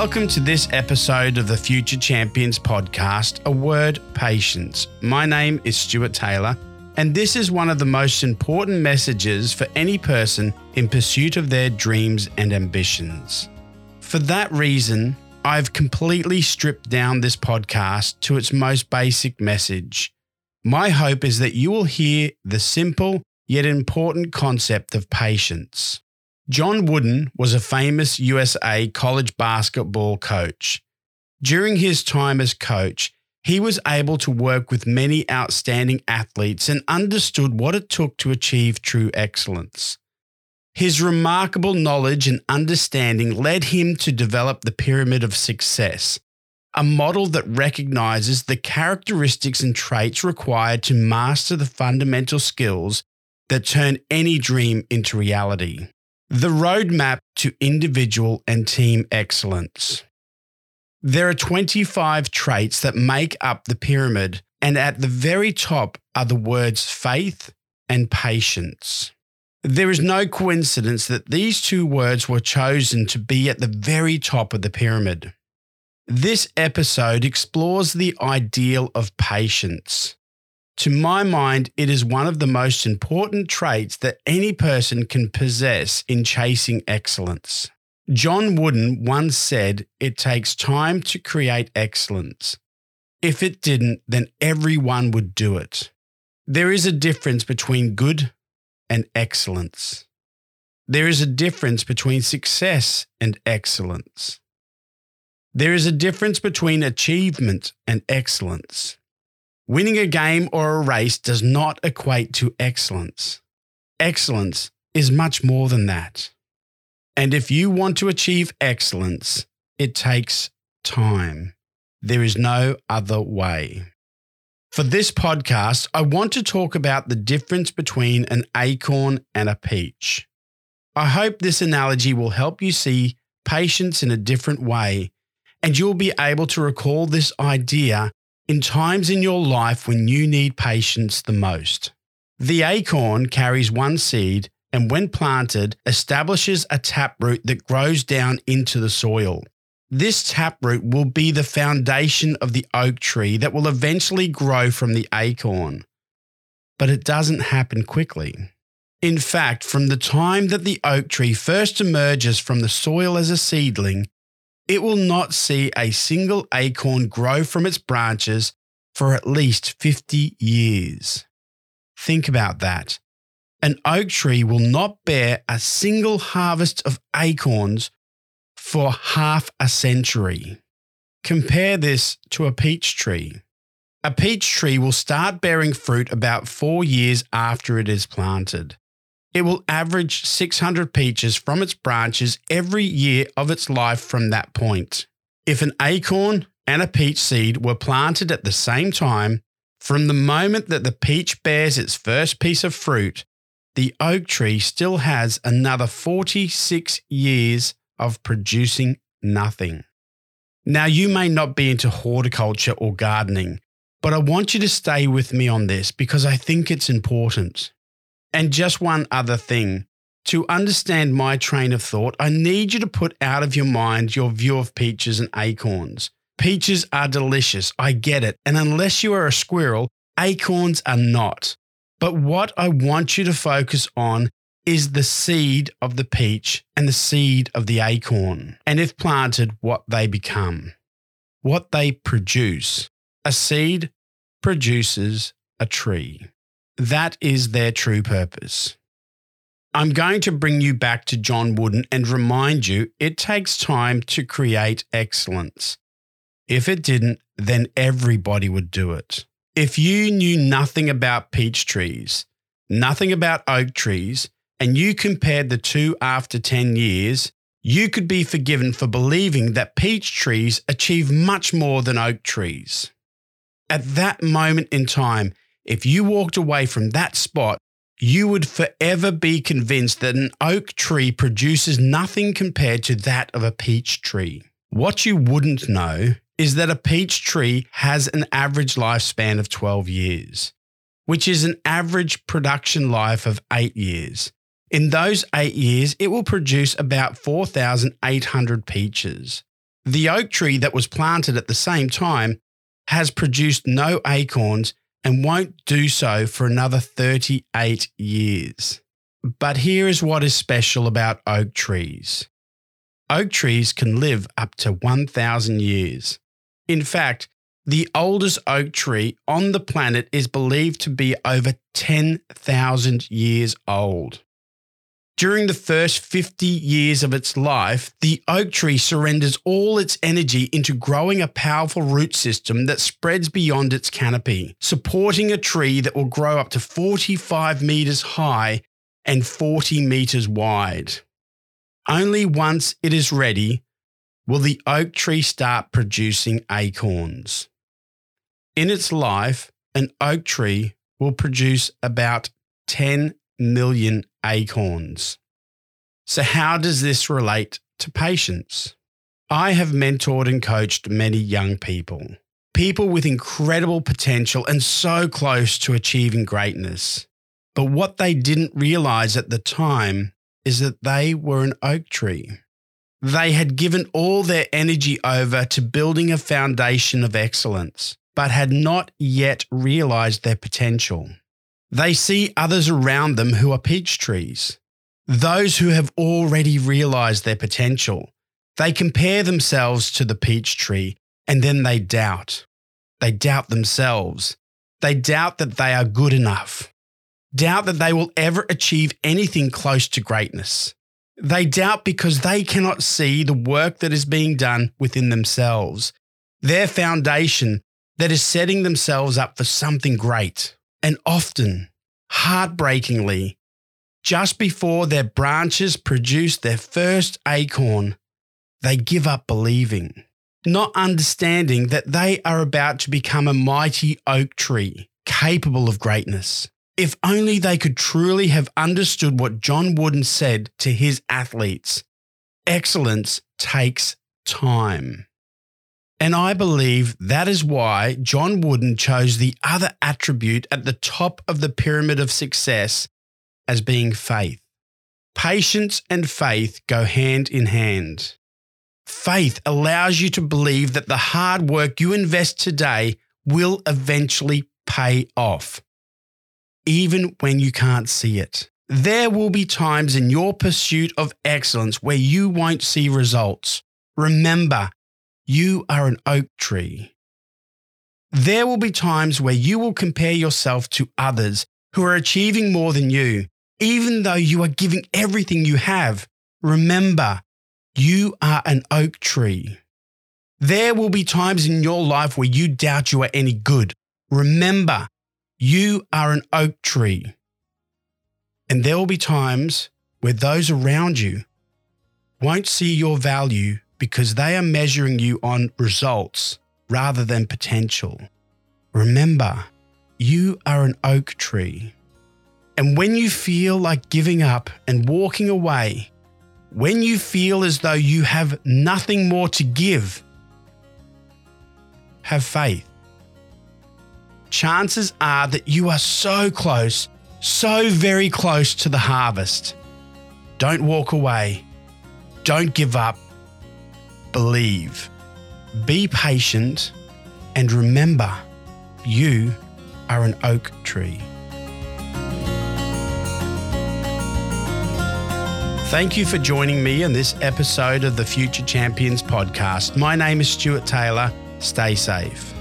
Welcome to this episode of the Future Champions podcast, A Word Patience. My name is Stuart Taylor, and this is one of the most important messages for any person in pursuit of their dreams and ambitions. For that reason, I've completely stripped down this podcast to its most basic message. My hope is that you will hear the simple yet important concept of patience. John Wooden was a famous USA college basketball coach. During his time as coach, he was able to work with many outstanding athletes and understood what it took to achieve true excellence. His remarkable knowledge and understanding led him to develop the Pyramid of Success, a model that recognizes the characteristics and traits required to master the fundamental skills that turn any dream into reality. The roadmap to individual and team excellence. There are 25 traits that make up the pyramid, and at the very top are the words faith and patience. There is no coincidence that these two words were chosen to be at the very top of the pyramid. This episode explores the ideal of patience. To my mind, it is one of the most important traits that any person can possess in chasing excellence. John Wooden once said, It takes time to create excellence. If it didn't, then everyone would do it. There is a difference between good and excellence. There is a difference between success and excellence. There is a difference between achievement and excellence. Winning a game or a race does not equate to excellence. Excellence is much more than that. And if you want to achieve excellence, it takes time. There is no other way. For this podcast, I want to talk about the difference between an acorn and a peach. I hope this analogy will help you see patience in a different way, and you'll be able to recall this idea in times in your life when you need patience the most. The acorn carries one seed and, when planted, establishes a taproot that grows down into the soil. This taproot will be the foundation of the oak tree that will eventually grow from the acorn. But it doesn't happen quickly. In fact, from the time that the oak tree first emerges from the soil as a seedling, it will not see a single acorn grow from its branches for at least 50 years. Think about that. An oak tree will not bear a single harvest of acorns for half a century. Compare this to a peach tree. A peach tree will start bearing fruit about four years after it is planted. It will average 600 peaches from its branches every year of its life from that point. If an acorn and a peach seed were planted at the same time, from the moment that the peach bears its first piece of fruit, the oak tree still has another 46 years of producing nothing. Now, you may not be into horticulture or gardening, but I want you to stay with me on this because I think it's important. And just one other thing. To understand my train of thought, I need you to put out of your mind your view of peaches and acorns. Peaches are delicious, I get it. And unless you are a squirrel, acorns are not. But what I want you to focus on is the seed of the peach and the seed of the acorn. And if planted, what they become, what they produce. A seed produces a tree. That is their true purpose. I'm going to bring you back to John Wooden and remind you it takes time to create excellence. If it didn't, then everybody would do it. If you knew nothing about peach trees, nothing about oak trees, and you compared the two after 10 years, you could be forgiven for believing that peach trees achieve much more than oak trees. At that moment in time, if you walked away from that spot, you would forever be convinced that an oak tree produces nothing compared to that of a peach tree. What you wouldn't know is that a peach tree has an average lifespan of 12 years, which is an average production life of eight years. In those eight years, it will produce about 4,800 peaches. The oak tree that was planted at the same time has produced no acorns and won't do so for another 38 years. But here is what is special about oak trees oak trees can live up to 1,000 years. In fact, the oldest oak tree on the planet is believed to be over 10,000 years old. During the first 50 years of its life, the oak tree surrenders all its energy into growing a powerful root system that spreads beyond its canopy, supporting a tree that will grow up to 45 meters high and 40 meters wide. Only once it is ready will the oak tree start producing acorns. In its life, an oak tree will produce about 10 million acorns. So, how does this relate to patience? I have mentored and coached many young people, people with incredible potential and so close to achieving greatness. But what they didn't realize at the time is that they were an oak tree. They had given all their energy over to building a foundation of excellence, but had not yet realized their potential. They see others around them who are peach trees, those who have already realized their potential. They compare themselves to the peach tree and then they doubt. They doubt themselves. They doubt that they are good enough. Doubt that they will ever achieve anything close to greatness. They doubt because they cannot see the work that is being done within themselves, their foundation that is setting themselves up for something great. And often, heartbreakingly, just before their branches produce their first acorn, they give up believing, not understanding that they are about to become a mighty oak tree capable of greatness. If only they could truly have understood what John Wooden said to his athletes excellence takes time. And I believe that is why John Wooden chose the other attribute at the top of the pyramid of success as being faith. Patience and faith go hand in hand. Faith allows you to believe that the hard work you invest today will eventually pay off, even when you can't see it. There will be times in your pursuit of excellence where you won't see results. Remember, you are an oak tree. There will be times where you will compare yourself to others who are achieving more than you, even though you are giving everything you have. Remember, you are an oak tree. There will be times in your life where you doubt you are any good. Remember, you are an oak tree. And there will be times where those around you won't see your value because they are measuring you on results rather than potential. Remember, you are an oak tree. And when you feel like giving up and walking away, when you feel as though you have nothing more to give, have faith. Chances are that you are so close, so very close to the harvest. Don't walk away. Don't give up believe, be patient, and remember you are an oak tree. Thank you for joining me in this episode of the Future Champions podcast. My name is Stuart Taylor. Stay safe.